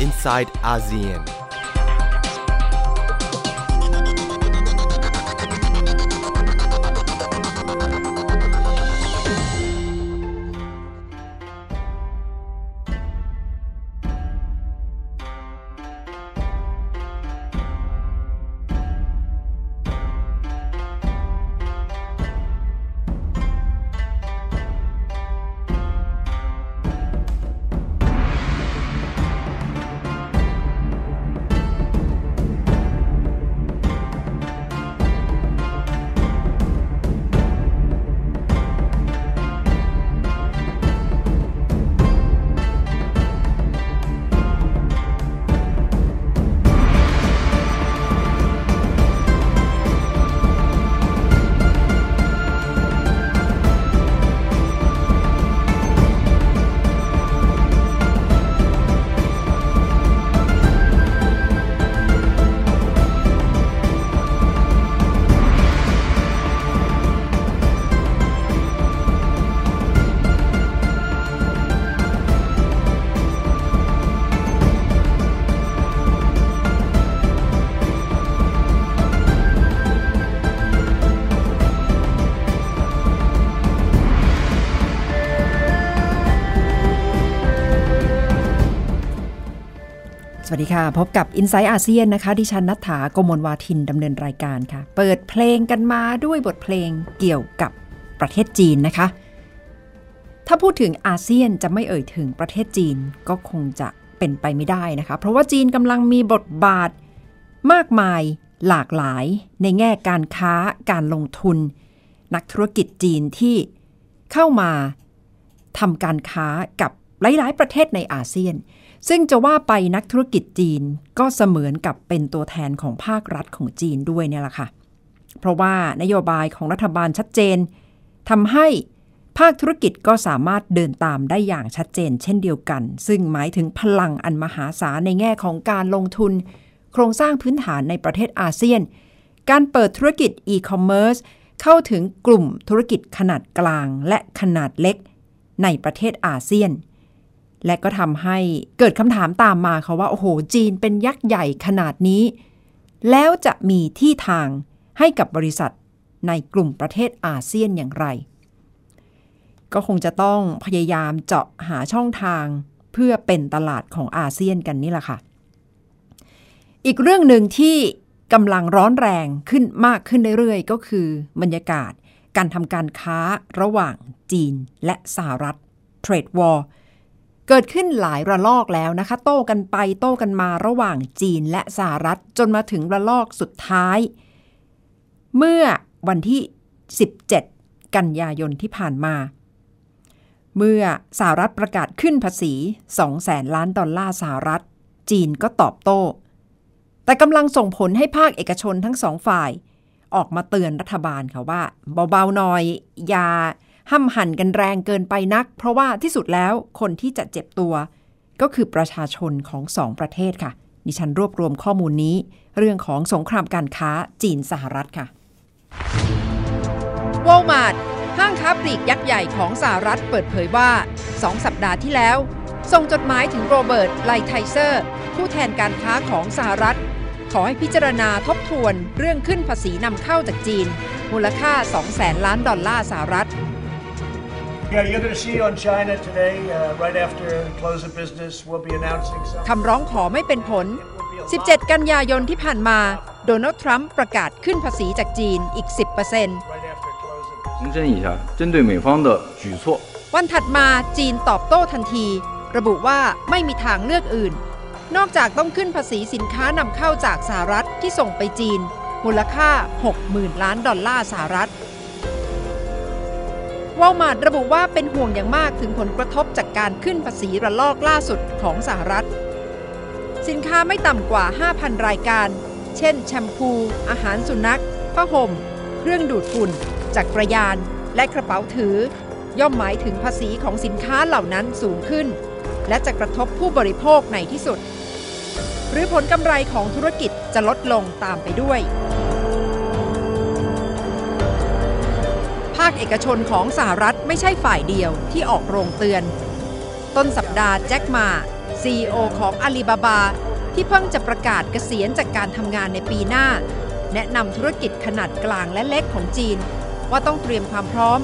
inside ASEAN. วัสดีค่ะ พบกับ i n s i ซต์อาเซียนนะคะ ดิฉันนัฐาโกมลวาทินดำเนินรายการค่ะ เปิดเพลงกันมาด้วยบทเพลงเกี่ยวกับประเทศจีนนะคะ ถ้าพูดถึงอาเซียนจะไม่เอ่ยถึงประเทศจีนก็คงจะเป็นไปไม่ได้นะคะ เพราะว่าจีนกำลังมีบทบาทมากมายหลากหลายในแง่การค้าการลงทุน นักธุรกิจจีนที่เข้ามาทำการค้ากับหลาย ๆ ประเทศในอาเซียน ซึ่งจะว่าไปนักธุรกิจจีนก็เสมือนกับเป็นตัวแทนของภาครัฐของจีนด้วยเนี่ยแหละค่ะ เพราะว่านโยบายของรัฐบาลชัดเจนทำให้ภาคธุรกิจก็สามารถเดินตามได้อย่างชัดเจน เช่นเดียวกัน ซึ่งหมายถึงพลังอันมหาศาลในแง่ของการลงทุน โครงสร้างพื้นฐานในประเทศอาเซียน การเปิดธุรกิจอีคอมเมิร์ซเข้าถึงกลุ่มธุรกิจขนาดกลางและขนาดเล็ก ในประเทศอาเซียน และก็ทำให้เกิดคำถามตามมาค่ะว่า โอ้โห จีนเป็นยักษ์ใหญ่ขนาดนี้ แล้วจะมีที่ทางให้กับบริษัทในกลุ่มประเทศอาเซียนอย่างไร ก็คงจะต้องพยายามเจาะหาช่องทางเพื่อเป็นตลาดของอาเซียนกันนี่แหละค่ะ อีกเรื่องหนึ่งที่กำลังร้อนแรงขึ้นมากขึ้นเรื่อยๆ ก็คือบรรยากาศการทำการค้าระหว่างจีนและสหรัฐเทรดวอร์ เกิดขึ้นหลายระลอกแล้วนะคะ โต้กันไปโต้กันมาระหว่างจีนและสหรัฐจนมาถึงระลอกสุดท้าย เมื่อวันที่ 17 กันยายนที่ผ่านมา เมื่อสหรัฐประกาศขึ้นภาษี2แสนล้านดอลลาร์สหรัฐ จีนก็ตอบโต้ แต่กำลังส่งผลให้ภาคเอกชนทั้งสองฝ่าย ออกมาเตือนรัฐบาลค่ะว่า เบาๆหน่อยอย่า ห้ำหั่นกันแรงเกินไปนัก เพราะว่าที่สุดแล้วคนที่จะเจ็บตัว ก็คือประชาชนของสองประเทศค่ะ ดิฉันรวบรวมข้อมูลนี้ เรื่องของสงครามการค้าจีนสหรัฐค่ะวอลมาร์ทห้างค้าปลีกยักษ์ใหญ่ของสหรัฐเปิดเผยว่า 2 สัปดาห์ที่แล้ว ส่งจดหมายถึงโรเบิร์ตไลไทเซอร์ ผู้แทนการค้าของสหรัฐ ขอให้พิจารณาทบทวนเรื่องขึ้นภาษีนำเข้าจากจีน มูลค่า2แสนล้านดอลลาร์สหรัฐ Yeah, you're going to see on China today, uh, right after close of business, we'll be announcing some. คำร้องขอไม่เป็นผล 17 กันยายนที่ผ่านมา โดนัลด์ทรัมป์ประกาศขึ้นภาษีจากจีนอีก 10% Right after close of 新增一下针对美方的举措。 วันถัดมาจีนตอบโต้ทันที ระบุว่าไม่มีทางเลือกอื่น นอกจากต้องขึ้นภาษีสินค้านำเข้าจากสหรัฐที่ส่งไปจีน มูลค่า 60,000 ล้านดอลลาร์สหรัฐ วอลมาร์ทระบุว่าเป็นห่วงอย่างมากถึงผลกระทบจากการขึ้นภาษีระลอกล่าสุดของสหรัฐ สินค้าไม่ต่ำกว่า 5,000 รายการ เช่น แชมพู อาหารสุนัขผ้าห่ม เครื่องดูดฝุ่น จักรยาน และกระเป๋าถือ ย่อมหมายถึงภาษีของสินค้าเหล่านั้นสูงขึ้น และจะกระทบผู้บริโภคในที่สุด หรือผลกำไรของธุรกิจจะลดลงตามไปด้วยาคเอกชนของสหรัฐไม่ใช่ฝ่ายเดียวที่ออกโรงเตือน ต้นสัปดาห์แจ็คมา ซี CEO ของอาลีบาบา ที่เพิ่งจะประกาศเกษียณจากการทำงานในปีหน้า แนะนำธุรกิจขนาดกลางและเล็กของจีน ว่าต้องเตรียมความพร้อม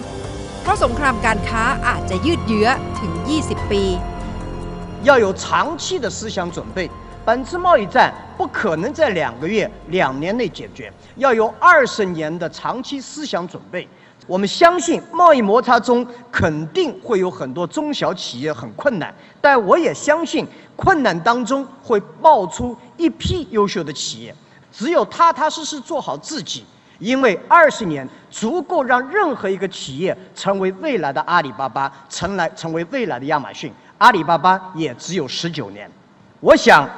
เพราะสงครามการค้าอาจจะยืดเยื้อถึง 20 ปี 要有长期的思想准备。本次贸易战不可能在两个月、两年内解决，要有二十年的长期思想准备。 我们相信贸易摩擦中肯定会有很多中小企业很困难，但我也相信困难当中会冒出一批优秀的企业。只有踏踏实实做好自己，因为二十年足够让任何一个企业成为未来的阿里巴巴，成来成为未来的亚马逊。阿里巴巴也只有十九年。我想，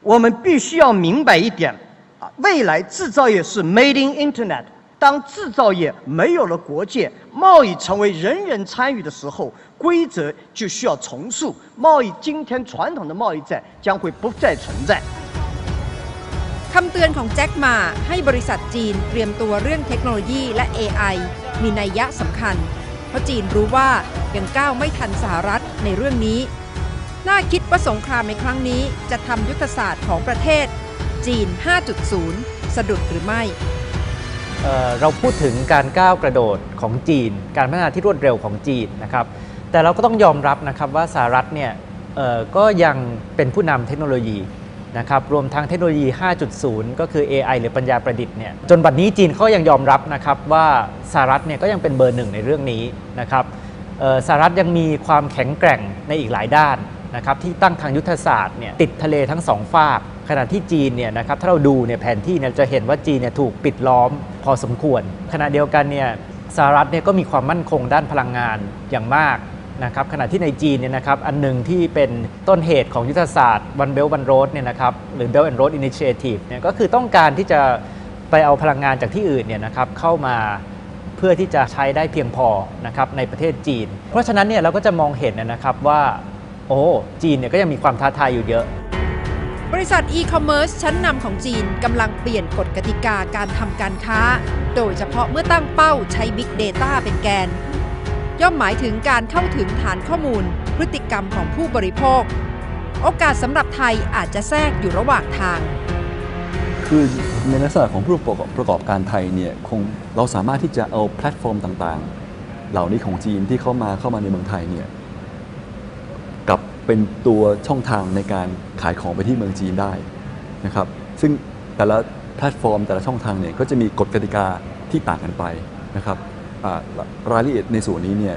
我们必须要明白一点啊，未来制造业是 Made in Internet。当制造业没有了国界，贸易成为人人参与的时候，规则就需要重塑。贸易今天传统的贸易战将会不再存在。 คำเตือนของแจ็คหมาให้บริษัทจีนเตรียมตัวเรื่องเทคโนโลยีและ AI มีนัยยะสำคัญ เพราะจีนรู้ว่ายังก้าวไม่ทันสหรัฐในเรื่องนี้ น่าคิดว่าสงครามในครั้งนี้จะทำยุทธศาสตร์ของประเทศ จีน 5.0 สะดุดหรือไม่ เเราพูดถึงการก้าวกระโดดของจีน การพัฒนาที่รวดเร็วของจีนนะครับแต่เราก็ต้องยอมรับนะครับว่าสหรัฐเนี่ยก็ยังเป็นผู้นำเทคโนโลยีนะครับรวมทั้งเทคโนโลยี 5.0 ก็คือ AI หรือปัญญาประดิษฐ์เนี่ยจนบัดนี้จีนเขายังยอมรับนะครับว่าสหรัฐเนี่ยก็ยังเป็นเบอร์หนึ่งในเรื่องนี้นะครับสหรัฐยังมีความแข็งแกร่งในอีกหลายด้านนะครับที่ตั้งทางยุทธศาสตร์เนี่ยติดทะเลทั้งสองฝาก ขณะที่จีนเนี่ยนะครับถ้าเราดูเนี่ยแผนที่เนี่ยจะเห็นว่าจีนเนี่ยถูกปิดล้อมพอสมควร ขณะเดียวกันเนี่ยสหรัฐเนี่ยก็มีความมั่นคงด้านพลังงานอย่างมากนะครับขณะที่ในจีนเนี่ยนะครับอันหนึ่งที่เป็นต้นเหตุของยุทธศาสตร์ One Belt One Road เนี่ยนะครับหรือ Belt and Road Initiative เนี่ยก็คือต้องการที่จะไปเอาพลังงานจากที่อื่นเนี่ยนะครับเข้ามาเพื่อที่จะใช้ได้เพียงพอนะครับในประเทศจีน เพราะฉะนั้นเนี่ยเราก็จะมองเห็นนะครับว่าโอ้จีนเนี่ยก็ยังมีความท้าทายอยู่เยอะ บริษัทอีคอมเมิร์ซชั้นนำของจีนกำลังเปลี่ยนกฎกติกาการทำการค้า โดยเฉพาะเมื่อตั้งเป้าใช้ Big Data เป็นแกน ย่อมหมายถึงการเข้าถึงฐานข้อมูล พฤติกรรมของผู้บริโภค โอกาสสำหรับไทยอาจจะแทรกอยู่ระหว่างทาง คือในลักษณะของผู้ประกอบกอบการไทยเนี่ยคงเราสามารถที่จะเอาแพลตฟอร์มต่างๆ เหล่านี้ของจีนที่เข้ามาเข้ามาในเมืองไทยเนี่ย เป็นตัวช่องทางในการขายของไปที่เมืองจีนได้นะครับ ซึ่งแต่ละแพลตฟอร์มแต่ละช่องทางเนี่ยก็จะมีกฎกติกาที่ต่างกันไปนะครับรายละเอียดในส่วนนี้เนี่ย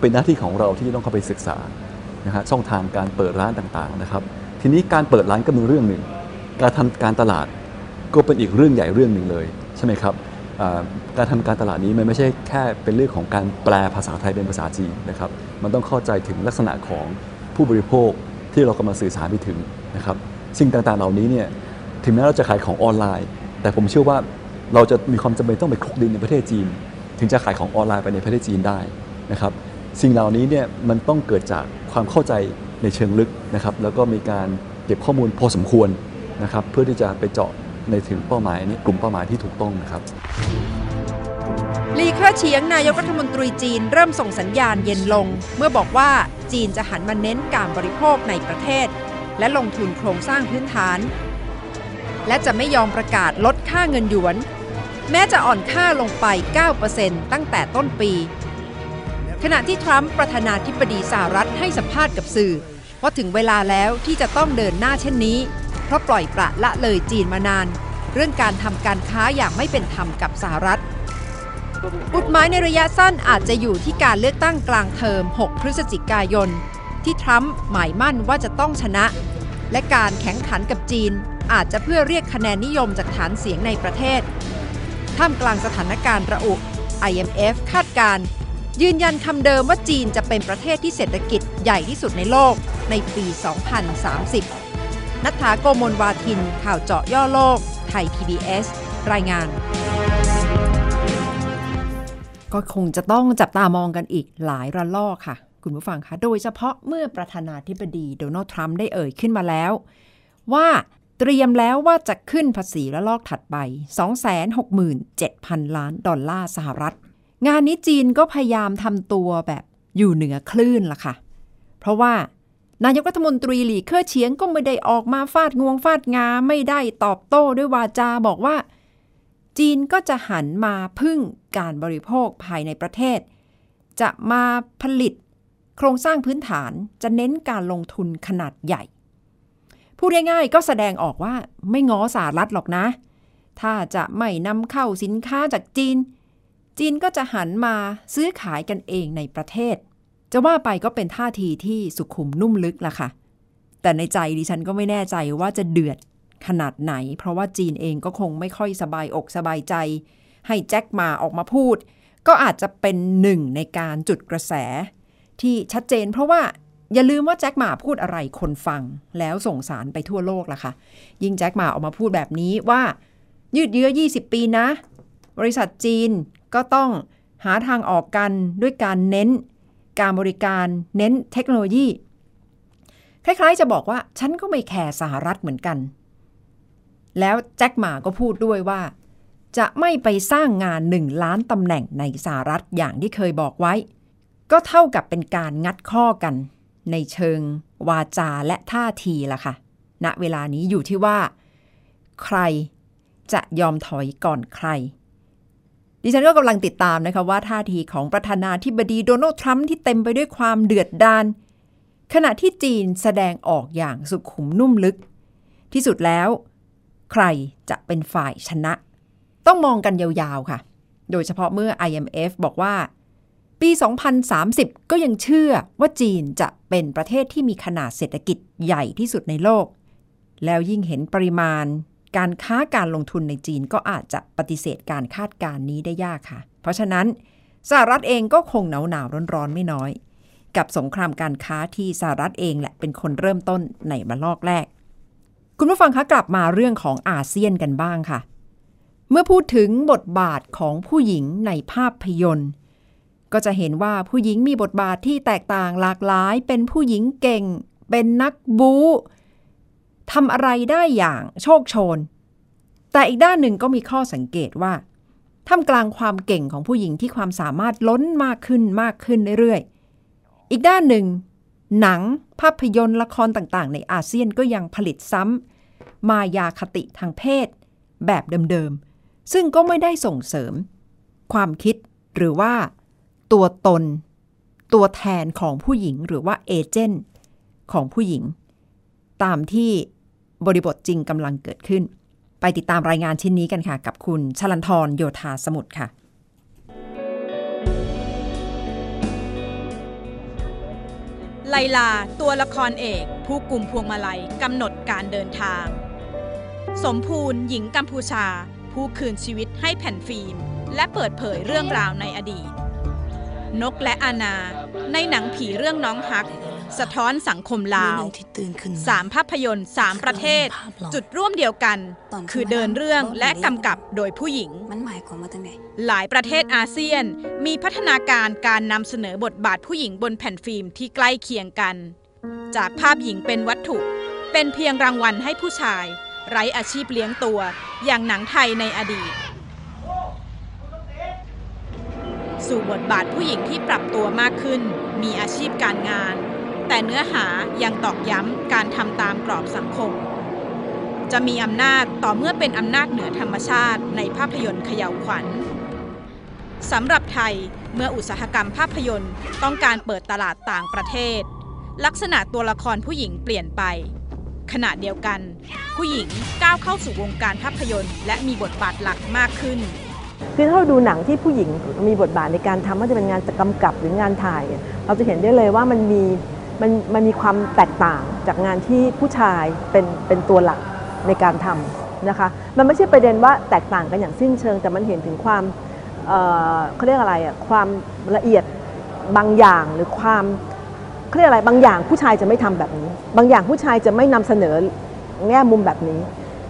เป็นหน้าที่ของเราที่ต้องเข้าไปศึกษานะฮะช่องทางการเปิดร้านต่างๆนะครับ ทีนี้การเปิดร้านก็เป็นเรื่องหนึ่ง การทำการตลาดก็เป็นอีกเรื่องใหญ่เรื่องหนึ่งเลยใช่ไหมครับการทำการตลาดนี้มันไม่ใช่แค่เป็นเรื่องของการแปลภาษาไทยเป็นภาษาจีนนะครับ มันต้องเข้าใจถึงลักษณะของ ผู้บริโภคที่เรากำลังสื่อสารไปถึงนะครับสิ่งต่างๆเหล่านี้เนี่ยถึงแม้เราจะขายของออนไลน์ แต่ผมเชื่อว่าเราจะมีความจำเป็นต้องไปคลุกดินในประเทศจีน ถึงจะขายของออนไลน์ไปในประเทศจีนได้นะครับสิ่งเหล่านี้เนี่ยมันต้องเกิดจากความเข้าใจในเชิงลึกนะครับแล้วก็มีการเก็บข้อมูลพอสมควรนะครับเพื่อที่จะไปเจาะในถึงเป้าหมายนี้กลุ่มเป้าหมายที่ถูกต้องนะครับลีเคราเฉียงนายกรัฐมนตรีจีนเริ่มส่งสัญญาณเย็นลง เมื่อบอกว่า จีนจะหันมาเน้นการบริโภคในประเทศ และลงทุนโครงสร้างพื้นฐาน และจะไม่ยอมประกาศลดค่าเงินหยวน แม้จะอ่อนค่าลงไป 9%ตั้งแต่ต้นปี ขณะที่ทรัมป์ประธานาธิบดีสหรัฐให้สัมภาษณ์กับสื่อ ว่าถึงเวลาแล้วที่จะต้องเดินหน้าเช่นนี้ เพราะปล่อยปละละเลยจีนมานาน เรื่องการทำการค้าอย่างไม่เป็นธรรมกับสหรัฐ อุดหมายในระยะสั้นอาจจะอยู่ที่การเลือกตั้งกลางเทอม 6 พฤศจิกายน ที่ทรัมป์หมายมั่นว่าจะต้องชนะ และการแข่งขันกับจีนอาจจะเพื่อเรียกคะแนนนิยมจากฐานเสียงในประเทศ ท่ามกลางสถานการณ์ระอุ IMF คาดการ ยืนยันคำเดิมว่าจีนจะเป็นประเทศที่เศรษฐกิจใหญ่ที่สุดในโลกในปี 2030 นัฐาโกมลวาทิน ข่าวเจาะย่อโลก ไทย PBS รายงาน ก็คงจะต้องจับตามองกันอีกหลายระลอกค่ะ คุณผู้ฟังคะ โดยเฉพาะเมื่อประธานาธิบดีโดนัลด์ทรัมป์ได้เอ่ยขึ้นมาแล้ว ว่าเตรียมแล้วว่าจะขึ้นภาษีระลอกถัดไป 267,000 ล้านดอลลาร์สหรัฐ งานนี้จีนก็พยายามทำตัวแบบอยู่เหนือคลื่นล่ะค่ะ เพราะว่านายกรัฐมนตรีหลีเค่อเฉียงก็ไม่ได้ออกมาฟาดงวงฟาดงาไม่ได้ตอบโต้ด้วยวาจาบอกว่า จีนก็จะหันมาพึ่งการบริโภคภายในประเทศ จะมาผลิตโครงสร้างพื้นฐานจะเน้นการลงทุนขนาดใหญ่ พูดง่ายๆก็แสดงออกว่าไม่ง้อสหรัฐหรอกนะ ถ้าจะไม่นำเข้าสินค้าจากจีน จีนก็จะหันมาซื้อขายกันเองในประเทศ จะว่าไปก็เป็นท่าทีที่สุขุมนุ่มลึกล่ะค่ะ แต่ในใจดิฉันก็ไม่แน่ใจว่าจะเดือด ขนาดไหน เพราะว่าจีนเองก็คงไม่ค่อยสบายอกสบายใจ ให้แจ็คมาออกมาพูด ก็อาจจะเป็นหนึ่งในการจุดกระแส ที่ชัดเจน เพราะว่าอย่าลืมว่าแจ็คหมาพูดอะไรคนฟัง แล้วส่งสารไปทั่วโลกล่ะค่ะ ยิ่งแจ็คหมาออกมาพูดแบบนี้ว่า ยืดเยื้อ 20 ปีนะ บริษัทจีนก็ต้องหาทางออกกันด้วยการเน้น การบริการเน้นเทคโนโลยี คล้ายๆ จะบอกว่า ฉันก็ไม่แคร์สหรัฐเหมือนกัน แล้วแจ็คหมาก็พูดด้วยว่า จะไม่ไปสร้างงานหนึ่งล้านตำแหน่งในสหรัฐอย่างที่เคยบอกไว้ ก็เท่ากับเป็นการงัดข้อกัน ในเชิงวาจาและท่าทีล่ะค่ะณเวลานี้อยู่ที่ว่า ใครจะยอมถอยก่อนใคร ดิฉันก็กำลังติดตามนะคะว่าท่าทีของประธานาธิบดีโดนัลด์ทรัมป์ที่เต็มไปด้วยความเดือดดาลขณะที่จีนแสดงออกอย่างสุขุมนุ่มลึก ที่สุดแล้ว ใครจะเป็นฝ่ายชนะ ต้องมองกันยาวๆค่ะ โดยเฉพาะเมื่อ IMF บอกว่า ปี 2030 ก็ยังเชื่อว่าจีนจะเป็นประเทศที่มีขนาดเศรษฐกิจใหญ่ที่สุดในโลก แล้วยิ่งเห็นปริมาณการค้าการลงทุนในจีนก็อาจจะปฏิเสธการคาดการณ์นี้ได้ยากค่ะ เพราะฉะนั้นสหรัฐเองก็คงหนาวหนาวร้อนๆ ไม่น้อย กับสงครามการค้าที่สหรัฐเองแหละเป็นคนเริ่มต้นในระลอกแรก คุณผู้ฟังคะกลับมาเรื่องของอาเซียนกันบ้างค่ะ เมื่อพูดถึงบทบาทของผู้หญิงในภาพยนตร์ ก็จะเห็นว่าผู้หญิงมีบทบาทที่แตกต่างหลากหลาย เป็นผู้หญิงเก่ง เป็นนักบู๊ทำอะไรได้อย่างโชคโชน แต่อีกด้านหนึ่งก็มีข้อสังเกตว่าท่ามกลางความเก่งของผู้หญิงที่ความสามารถล้นมากขึ้นมากขึ้นเรื่อยๆ อีกด้านหนึ่ง หนังภาพยนตร์ละครต่างๆ ในอาเซียนก็ยังผลิตซ้ำมายาคติทางเพศ แบบเดิมๆ ซึ่งก็ไม่ได้ส่งเสริม ความคิดหรือว่า ตัวตน ตัวแทนของผู้หญิงหรือว่าเอเจนต์ของผู้หญิง ตามที่บริบทจริงกำลังเกิดขึ้น ไปติดตามรายงานชิ้นนี้กันค่ะ กับคุณชลันทรโยธาสมุทรค่ะ ไลลาตัวละครเอก ผู้กลุ่มพวงมาลัยกำหนดการเดินทาง สมภูลหญิงกัมพูชา ผู้คืนชีวิตให้แผ่นฟิล์ม และเปิดเผยเรื่องราวในอดีต นกและอาณาในหนังผีเรื่องน้องฮัก สะท้อนสังคมลาวสามภาพยนตร์สามประเทศ จุดร่วมเดียวกัน คือเดินเรื่องและกำกับโดยผู้หญิงมันหมายความว่าจังไดหลายประเทศอาเซียนมีพัฒนาการการนำเสนอบทบาทผู้หญิงบนแผ่นฟิล์มที่ใกล้เคียงกัน จากภาพหญิงเป็นวัตถุ เป็นเพียงรางวัลให้ผู้ชาย ไร้อาชีพเลี้ยงตัว อย่างหนังไทยในอดีตสู่บทบาทผู้หญิงที่ปรับตัวมากขึ้น มีอาชีพการงาน แต่เนื้อหายังตอกย้ำการทำตามกรอบสังคม จะมีอำนาจต่อเมื่อเป็นอำนาจเหนือธรรมชาติในภาพยนตร์เขย่าวขวัญสำหรับไทยเมื่ออุตสาหกรรมภาพยนตร์ต้องการเปิดตลาดต่างประเทศ ลักษณะตัวละครผู้หญิงเปลี่ยนไป ขณะเดียวกัน ผู้หญิงก้าวเข้าสู่วงการภาพยนตร์ และมีบทบาทหลักมากขึ้นคือถ้าเราดูหนังที่ผู้หญิงมีบทบาทในการทำว่าจะเป็นงานกำกับหรืองานถ่าย เราจะเห็นได้เลยว่ามันมี มันมันมีความแตกต่างจากงานที่ผู้ชายเป็นเป็นตัวหลักในการทำนะคะ มันไม่ใช่ประเด็นว่าแตกต่างกันอย่างสิ้นเชิง แต่มันเห็นถึงความเเขาเรียกอะไรอะความละเอียดบางอย่างหรือความเขาเรียกอะไรบางอย่างผู้ชายจะไม่ทำแบบนี้ บางอย่างผู้ชายจะไม่นำเสนอแง่มุมแบบนี้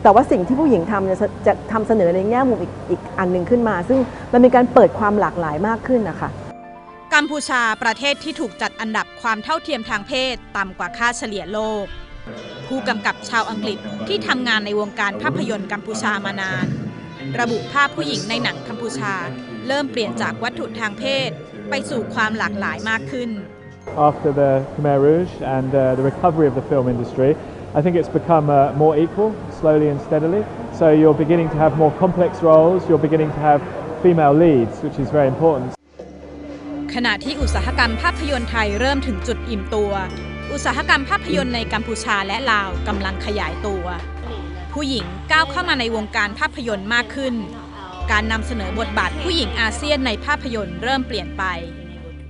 แต่ว่าสิ่งที่ผู้หญิงทำจะจะทำเสนอในแง่มุมอีกอีกอันหนึ่งขึ้นมา ซึ่งมันมีการเปิดความหลากหลายมากขึ้นนะคะ กัมพูชาประเทศที่ถูกจัดอันดับความเท่าเทียมทางเพศ ต่ำกว่าค่าเฉลี่ยโลก ผู้กำกับชาวอังกฤษที่ทำงานในวงการภาพยนตร์กัมพูชามานาน ระบุภาพผู้หญิงในหนังกัมพูชา เริ่มเปลี่ยนจากวัตถุทางเพศ ไปสู่ความหลากหลายมากขึ้น After the Khmer Rouge and uh, the recovery of the film industry, I think it's become uh, more equal, slowly and steadily. So you're beginning to have more complex roles, you're beginning to have female leads, which is very important. ขณะที่อุตสาหกรรมภาพยนตร์ไทยเริ่มถึงจุดอิ่มตัว อุตสาหกรรมภาพยนตร์ในกัมพูชาและลาวกำลังขยายตัว ผู้หญิงก้าวเข้ามาในวงการภาพยนตร์มากขึ้น การนำเสนอบทบาทผู้หญิงอาเซียนในภาพยนตร์เริ่มเปลี่ยนไป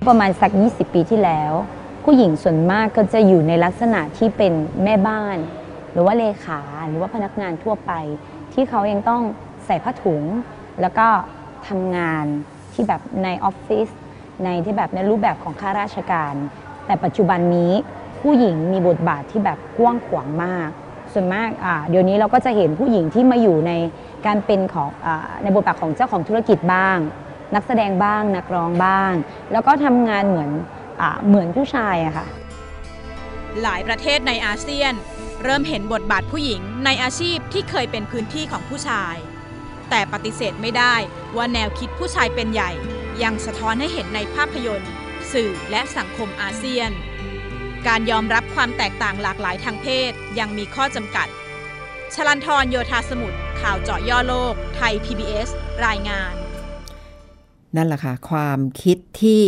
ประมาณสัก 20 ปีที่แล้ว ผู้หญิงส่วนมากก็จะอยู่ในลักษณะที่เป็นแม่บ้าน หรือว่าเลขาหรือว่าพนักงานทั่วไป ที่เขายังต้องใส่ผ้าถุง แล้วก็ทำงานที่แบบในออฟฟิศ ในที่แบบในรูปแบบของข้าราชการ แต่ปัจจุบันนี้ผู้หญิงมีบทบาทที่แบบกว้างขวางมาก ส่วนมากเดี๋ยวนี้เราก็จะเห็นผู้หญิงที่มาอยู่ในการเป็นของอในบทบาทของเจ้าของธุรกิจบ้าง นักแสดงบ้าง นักร้องบ้าง แล้วก็ทำงานเหมือนอเหมือนผู้ชายอะค่ะหลายประเทศในอาเซียน เริ่มเห็นบทบาทผู้หญิงในอาชีพที่เคยเป็นพื้นที่ของผู้ชาย แต่ปฏิเสธไม่ได้ว่าแนวคิดผู้ชายเป็นใหญ่ ยังสะท้อนให้เห็นในภาพยนตร์ สื่อและสังคมอาเซียน การยอมรับความแตกต่างหลากหลายทางเพศยังมีข้อจำกัด ชลันทรโยธาสมุทรข่าวเจาะย่อโลก ไทย PBS รายงาน นั่นแหละค่ะ ความคิดที่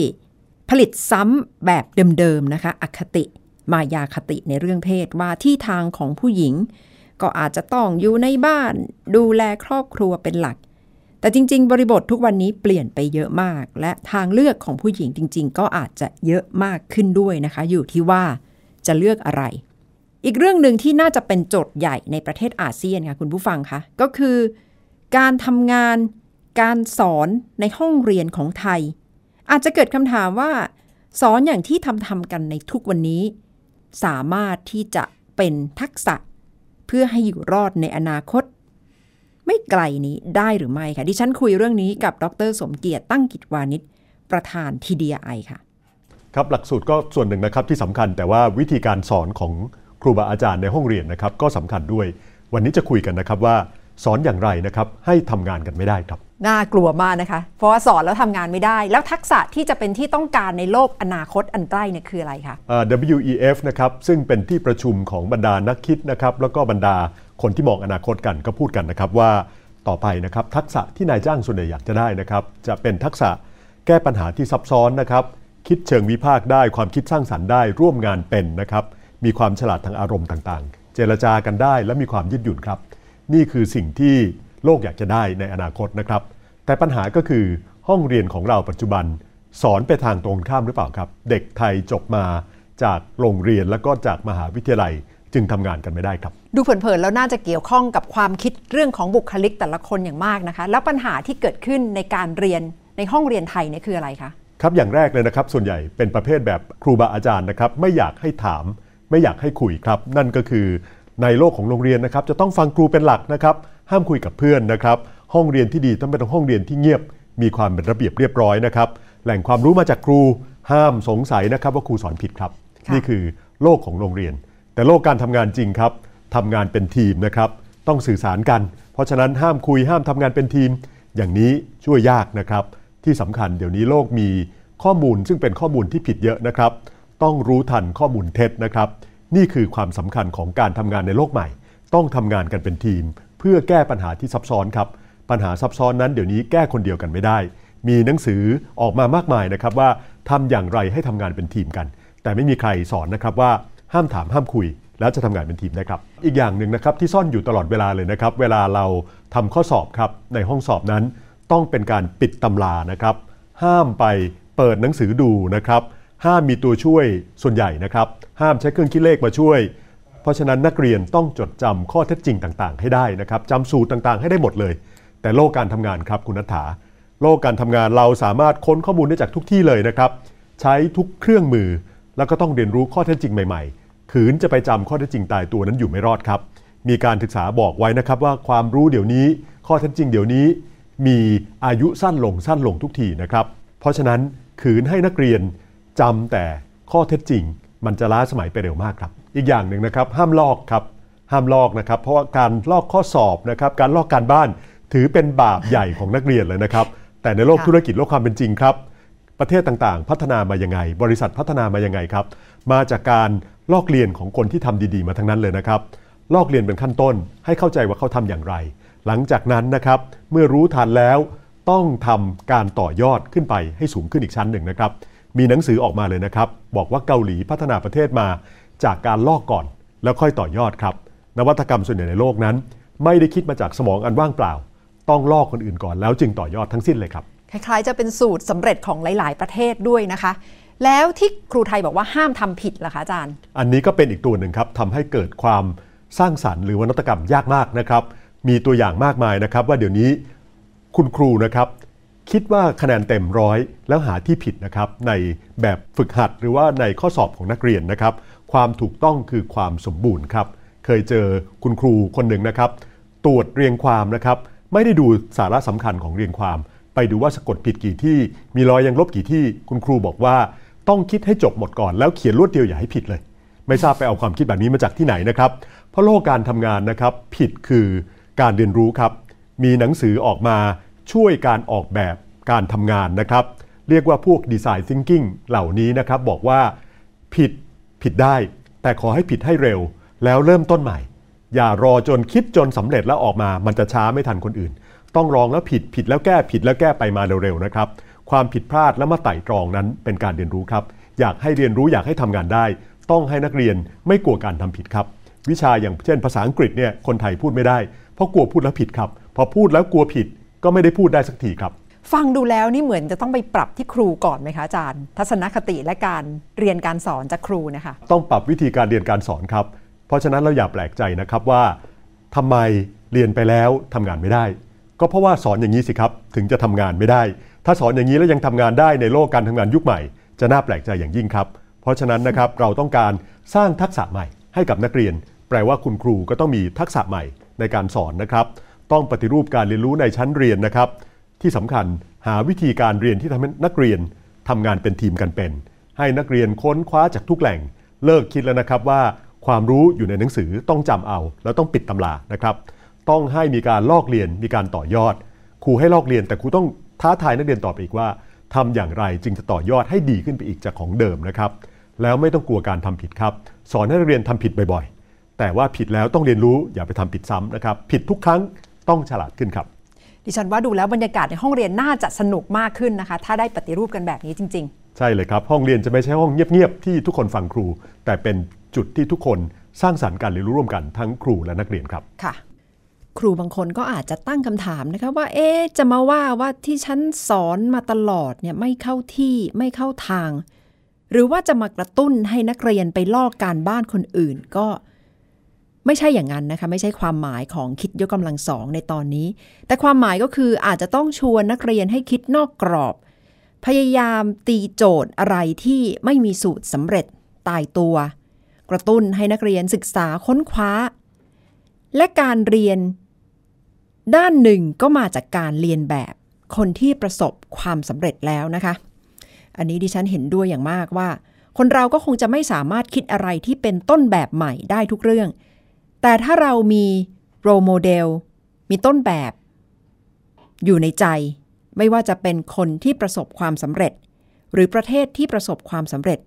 ผลิตซ้ำแบบเดิมๆนะคะ อคติ มายาคติในเรื่องเพศว่าที่ทางของผู้หญิง ก็อาจจะต้องอยู่ในบ้าน ดูแลครอบครัวเป็นหลัก แต่จริง ๆ บริบททุกวันนี้เปลี่ยนไปเยอะมาก และทางเลือกของผู้หญิงจริง ๆ ก็อาจจะเยอะมากขึ้นด้วยนะคะ อยู่ที่ว่าจะเลือกอะไร อีกเรื่องหนึ่งที่น่าจะเป็นโจทย์ใหญ่ในประเทศอาเซียนค่ะคุณผู้ฟังคะก็คือ การทำงานการสอนในห้องเรียนของไทย อาจจะเกิดคำถามว่า สอนอย่างที่ทำทำกันในทุกวันนี้ สามารถที่จะเป็นทักษะ เพื่อให้อยู่รอดในอนาคต ไม่ไกลนี้ได้หรือไม่คะดิฉันคุยเรื่องนี้กับดร สมเกียรติตั้งกิจวานิชประธานทีดีไอค่ะ ครับหลักสูตรก็ส่วนหนึ่งนะครับที่สำคัญแต่ว่าวิธีการสอนของครูบาอาจารย์ในห้องเรียนนะครับก็สำคัญด้วย วันนี้จะคุยกันนะครับว่า สอนอย่างไรนะครับให้ทำงานกันไม่ได้ครับ น่ากลัวมากนะคะ เพราะว่าสอนแล้วทำงานไม่ได้ แล้วทักษะที่จะเป็นที่ต้องการในโลกอนาคตอันใกล้เนี่ยคืออะไรคะเอ่อ WEF นะครับซึ่งเป็นที่ประชุมของบรรดานักคิดนะครับแล้วก็บรรดาคนที่มองอนาคตกันก็พูดกันนะครับว่าต่อไปนะครับทักษะที่นายจ้างส่วนใหญ่อยากจะได้นะครับจะเป็นทักษะแก้ปัญหาที่ซับซ้อนนะครับคิดเชิงวิพากษ์ได้ความคิดสร้างสรรค์ได้ร่วมงานเป็นนะครับมีความฉลาดทางอารมณ์ต่างๆ เจรจากันได้และมีความยืดหยุ่นครับ นี่คือสิ่งที่ โลกอยากจะได้ในอนาคตนะครับ แต่ปัญหาก็คือห้องเรียนของเราปัจจุบัน สอนไปทางตรงข้ามหรือเปล่าครับ เด็กไทยจบมาจากโรงเรียนแล้วก็จากมหาวิทยาลัยจึงทำงานกันไม่ได้ครับ ดูเผินๆแล้วน่าจะเกี่ยวข้องกับความคิดเรื่องของบุคลิกแต่ละคนอย่างมากนะคะ แล้วปัญหาที่เกิดขึ้นในการเรียนในห้องเรียนไทยเนี่ยคืออะไรคะครับอย่างแรกเลยนะครับ ส่วนใหญ่เป็นประเภทแบบครูบาอาจารย์นะครับ ไม่อยากให้ถาม ไม่อยากให้คุยครับ นั่นก็คือในโลกของโรงเรียนนะครับ จะต้องฟังครูเป็นหลักนะครับ ห้ามคุยกับเพื่อนนะครับ ห้องเรียนที่ดีต้องเป็นห้องเรียนที่เงียบ มีความเป็นระเบียบเรียบร้อยนะครับ แหล่งความรู้มาจากครู ห้ามสงสัยนะครับว่าครูสอนผิดครับ นี่คือโลกของโรงเรียน แต่โลกการทำงานจริงครับทำงานเป็นทีมนะครับ ต้องสื่อสารกัน เพราะฉะนั้นห้ามคุยห้ามทำงานเป็นทีม อย่างนี้ช่วยยากนะครับ ที่สำคัญเดี๋ยวนี้โลกมีข้อมูลซึ่งเป็นข้อมูลที่ผิดเยอะนะครับ ต้องรู้ทันข้อมูลเท็จนะครับ นี่คือความสำคัญของการทำงานในโลกใหม่ ต้องทำงานกันเป็นทีมเพื่อแก้ปัญหาที่ซับซ้อนครับ ปัญหาซับซ้อนนั้นเดี๋ยวนี้แก้คนเดียวกันไม่ได้ มีหนังสือออกมามากมายนะครับว่าทำอย่างไรให้ทำงานเป็นทีมกัน แต่ไม่มีใครสอนนะครับว่าห้ามถามห้ามคุย แล้วจะทำงานเป็นทีมได้ครับ อีกอย่างหนึ่งนะครับที่ซ่อนอยู่ตลอดเวลาเลยนะครับ เวลาเราทำข้อสอบครับในห้องสอบนั้นต้องเป็นการปิดตำรานะครับ ห้ามไปเปิดหนังสือดูนะครับ ห้ามมีตัวช่วยส่วนใหญ่นะครับ ห้ามใช้เครื่องคิดเลขมาช่วย เพราะฉะนั้นนักเรียนต้องจดจำข้อเท็จจริงต่างๆ ให้ได้นะครับจำสูตรต่างๆ ให้ได้หมดเลย แต่โลกการทำงานครับคุณนัฐาโลกการทำงานเราสามารถค้นข้อมูลได้จากทุกที่เลยนะครับ ใช้ทุกเครื่องมือ แล้วก็ต้องเรียนรู้ข้อเท็จจริงใหม่ๆ ขืนจะไปจำข้อเท็จจริงตายตัวนั้นอยู่ไม่รอดครับ มีการศึกษาบอกไว้นะครับว่าความรู้เดี๋ยวนี้ ข้อเท็จจริงเดี๋ยวนี้ มีอายุสั้นลงสั้นลงทุกทีนะครับ เพราะฉะนั้นขืนให้นักเรียนจำแต่ข้อเท็จจริง มันจะล้าสมัยไปเร็วมากครับ อีกอย่างหนึ่งนะครับห้ามลอกครับห้ามลอกนะครับ เพราะว่าการลอกข้อสอบนะครับการลอกการบ้านถือเป็นบาปใหญ่ของนักเรียนเลยนะครับ แต่ในโลกค่ะธุรกิจโลกความเป็นจริงครับ ประเทศต่างๆ พัฒนามายังไง บริษัทพัฒนามายังไงครับ มาจากการลอกเรียนของคนที่ทำดีๆ มาทั้งนั้นเลยนะครับ ลอกเรียนเป็นขั้นต้นให้เข้าใจว่าเขาทำอย่างไร หลังจากนั้นนะครับเมื่อรู้ทันแล้วต้องทำการต่อยอดขึ้นไปให้สูงขึ้นอีกชั้นหนึ่งนะครับมีหนังสือออกมาเลยนะครับ บอกว่าเกาหลีพัฒนาประเทศมา จากการลอกก่อน แล้วค่อยต่อยอดครับ นวัตกรรมส่วนใหญ่ในโลกนั้น ไม่ได้คิดมาจากสมองอันว่างเปล่า ต้องลอกคนอื่นก่อนแล้วจึงต่อยอดทั้งสิ้นเลยครับคล้ายๆ จะเป็นสูตรสำเร็จของหลาย ๆ ประเทศด้วยนะคะ แล้วที่ครูไทยบอกว่าห้ามทำผิดล่ะคะอาจารย์ อันนี้ก็เป็นอีกตัวหนึ่งครับทำให้เกิดความสร้างสรรค์หรือวนวัตกรรมยากมากนะครับ มีตัวอย่างมากมายนะครับ ว่าเดี๋ยวนี้คุณครูนะครับ คิดว่าคะแนนเต็มร้อยแล้วหาที่ผิดนะครับในแบบฝึกหัดหรือว่าในข้อสอบของนักเรียนนะครับ ความถูกต้องคือความสมบูรณ์ครับ เคยเจอคุณครูคนหนึ่งนะครับ ตรวจเรียงความนะครับ ไม่ได้ดูสาระสำคัญของเรียงความ ไปดูว่าสะกดผิดกี่ที่ มีรอยยังลบกี่ที่ คุณครูบอกว่าต้องคิดให้จบหมดก่อน แล้วเขียนรวดเดียวอย่าให้ผิดเลย ไม่ทราบไปเอาความคิดแบบนี้มาจากที่ไหนนะครับ เพราะโลกการทำงานนะครับผิดคือการเรียนรู้ครับ มีหนังสือออกมาช่วยการออกแบบการทำงานนะครับ เรียกว่าพวกดีไซน์ thinking เหล่านี้นะครับ บอกว่าผิด ผิดได้ แต่ขอให้ผิดให้เร็ว แล้วเริ่มต้นใหม่ อย่ารอจนคิดจนสำเร็จแล้วออกมา มันจะช้าไม่ทันคนอื่น ต้องลองแล้วผิดผิดแล้วแก้ผิดแล้วแก้ไปมาเร็วๆนะครับ ความผิดพลาดแล้วมาไต่ตรองนั้นเป็นการเรียนรู้ครับ อยากให้เรียนรู้อยากให้ทำงานได้ ต้องให้นักเรียนไม่กลัวการทำผิดครับ วิชาอย่างเช่น ภาษาอังกฤษเนี่ยคนไทยพูดไม่ได้ เพราะกลัวพูดแล้วผิดครับ พอพูดแล้วกลัวผิดก็ไม่ได้พูดได้สักทีครับ ฟังดูแล้วนี่เหมือนจะต้องไปปรับที่ครูก่อนไหมคะอาจารย์ ทัศนคติและการเรียนการสอนจากครูนะคะต้องปรับวิธีการเรียนการสอนครับ เพราะฉะนั้นเราอย่าแปลกใจนะครับว่าทำไมเรียนไปแล้วทำงานไม่ได้ ก็เพราะว่าสอนอย่างนี้สิครับถึงจะทำงานไม่ได้ ถ้าสอนอย่างนี้แล้วยังทำงานได้ในโลกการทำงานยุคใหม่ จะน่าแปลกใจอย่างยิ่งครับ เพราะฉะนั้นนะครับเราต้องการสร้างทักษะใหม่ให้กับนักเรียน แปลว่าคุณครูก็ต้องมีทักษะใหม่ในการสอนนะครับ ต้องปฏิรูปการเรียนรู้ในชั้นเรียนนะครับ ที่สำคัญหาวิธีการเรียนที่ทำให้นักเรียนทำงานเป็นทีมกันเป็น ให้นักเรียนค้นคว้าจากทุกแหล่ง เลิกคิดแล้วนะครับว่าความรู้อยู่ในหนังสือต้องจำเอา แล้วต้องปิดตำรานะครับ ต้องให้มีการลอกเรียนมีการต่อยอดครูให้ลอกเรียนแต่ครูต้องท้าทายนักเรียนต่อไปอีกว่าทำอย่างไรจึงจะต่อยอดให้ดีขึ้นไปอีกจากของเดิมนะครับ แล้วไม่ต้องกลัวการทำผิดครับ สอนให้นักเรียนทำผิดบ่อยๆ แต่ว่าผิดแล้วต้องเรียนรู้อย่าไปทำผิดซ้ำนะครับ ผิดทุกครั้งต้องฉลาดขึ้นครับ ดิฉันว่าดูแล้วบรรยากาศในห้องเรียนน่าจะสนุกมากขึ้นนะคะ ถ้าได้ปฏิรูปกันแบบนี้จริงใช่เลยครับ ห้องเรียนจะไม่ใช่ห้องเงียบๆที่ทุกคนฟังครู แต่เป็นจุดที่ทุกคนสร้างสรรค์การเรียนรู้ร่วมกันทั้งครูและนักเรียนครับๆค่ะครูบางคนก็อาจจะตั้งคำถามนะคะว่า เอ๊ะจะมาว่าว่าที่ฉันสอนมาตลอดเนี่ยไม่เข้าที่ไม่เข้าทาง หรือว่าจะมากระตุ้นให้นักเรียนไปลอกการบ้านคนอื่น ก็ ไม่ใช่อย่างนั้นนะคะ ไม่ใช่ความหมายของคิดยกกำลังสองในตอนนี้ แต่ความหมายก็คืออาจจะต้องชวนนักเรียนให้คิดนอกกรอบ พยายามตีโจทย์อะไรที่ไม่มีสูตรสำเร็จตายตัว กระตุ้นให้นักเรียนศึกษาค้นคว้า และการเรียน ด้านหนึ่งก็มาจากการเรียนแบบคนที่ประสบความสำเร็จแล้วนะคะ อันนี้ดิฉันเห็นด้วยอย่างมากว่า คนเราก็คงจะไม่สามารถคิดอะไรที่เป็นต้นแบบใหม่ได้ทุกเรื่อง แต่ถ้าเรามีโรโมเดล มีต้นแบบ อยู่ในใจ ไม่ว่าจะเป็นคนที่ประสบความสำเร็จ หรือประเทศที่ประสบความสำเร็จ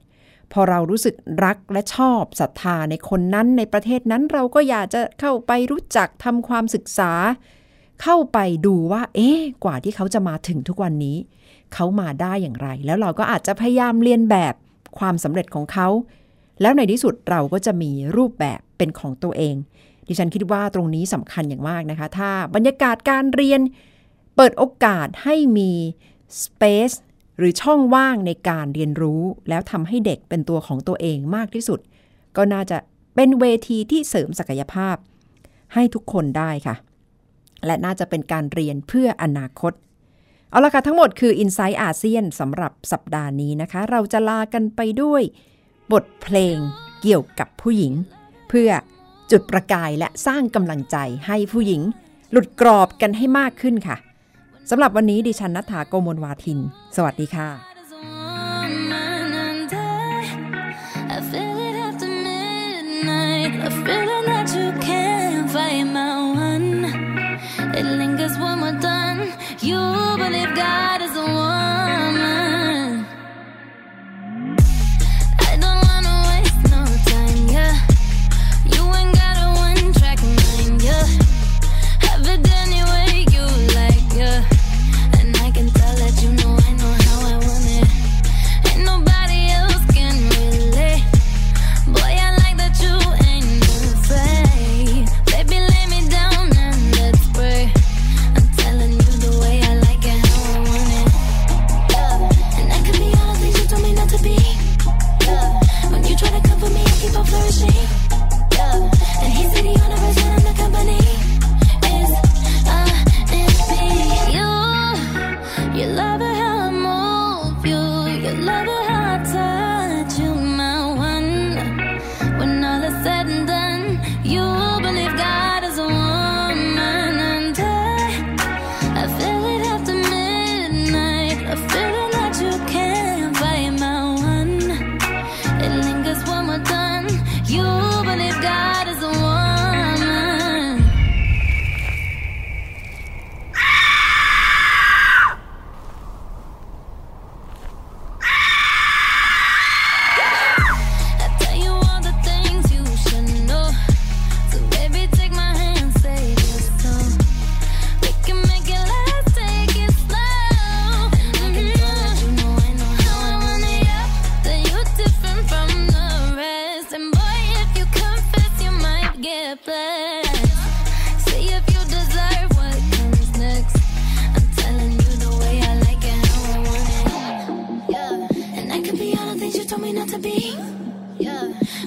พอเรารู้สึกรักและชอบศรัทธาในคนนั้นในประเทศนั้นเราก็อยากจะเข้าไปรู้จักทำความศึกษา เข้าไปดูว่า เอ๊ะกว่าที่เขาจะมาถึงทุกวันนี้ เขามาได้อย่างไร แล้วเราก็อาจจะพยายามเรียนแบบความสำเร็จของเขา แล้วในที่สุดเราก็จะมีรูปแบบเป็นของตัวเอง ดิฉันคิดว่าตรงนี้สำคัญอย่างมากนะคะ ถ้าบรรยากาศการเรียน เปิดโอกาสให้มี space หรือช่องว่างในการเรียนรู้ แล้วทำให้เด็กเป็นตัวของตัวเองมากที่สุด ก็น่าจะเป็นเวทีที่เสริมศักยภาพ ให้ทุกคนได้ค่ะ และน่าจะเป็นการเรียนเพื่ออนาคต เอาละค่ะทั้งหมดคือ i n s i ซต์อาเซียนสำหรับสัปดาห์นี้นะคะ เราจะลากันไปด้วย บทเพลงเกี่ยวกับผู้หญิง เพื่อจุดประกายและสร้างกำลังใจให้ผู้หญิง หลุดกรอบกันให้มากขึ้นค่ะสำหรับวันนี้ดิฉันนัฐาโกโมลวาทิน สวัสดีค่ะ I feel it after midnight. A feeling that you can't fight my one. It lingers when we're done. You believe God is a woman.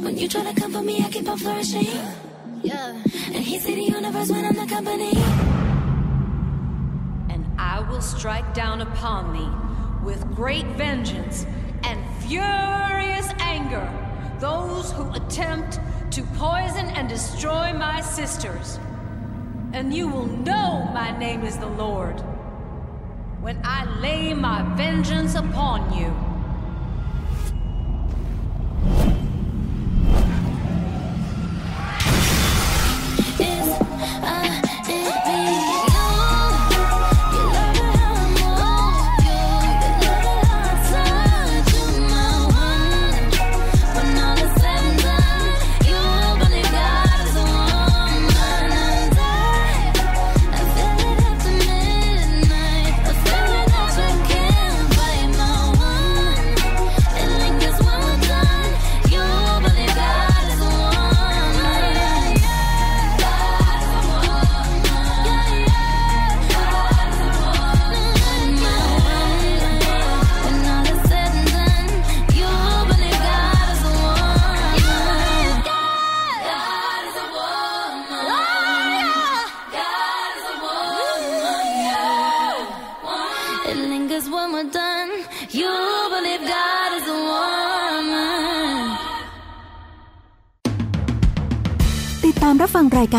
When you try to come for me, I keep on flourishing. Yeah, and he see the universe when I'm the company. and I will strike down upon thee with great vengeance and furious anger those who attempt to poison and destroy my sisters. And you will know my name is the Lord when I lay my vengeance upon you.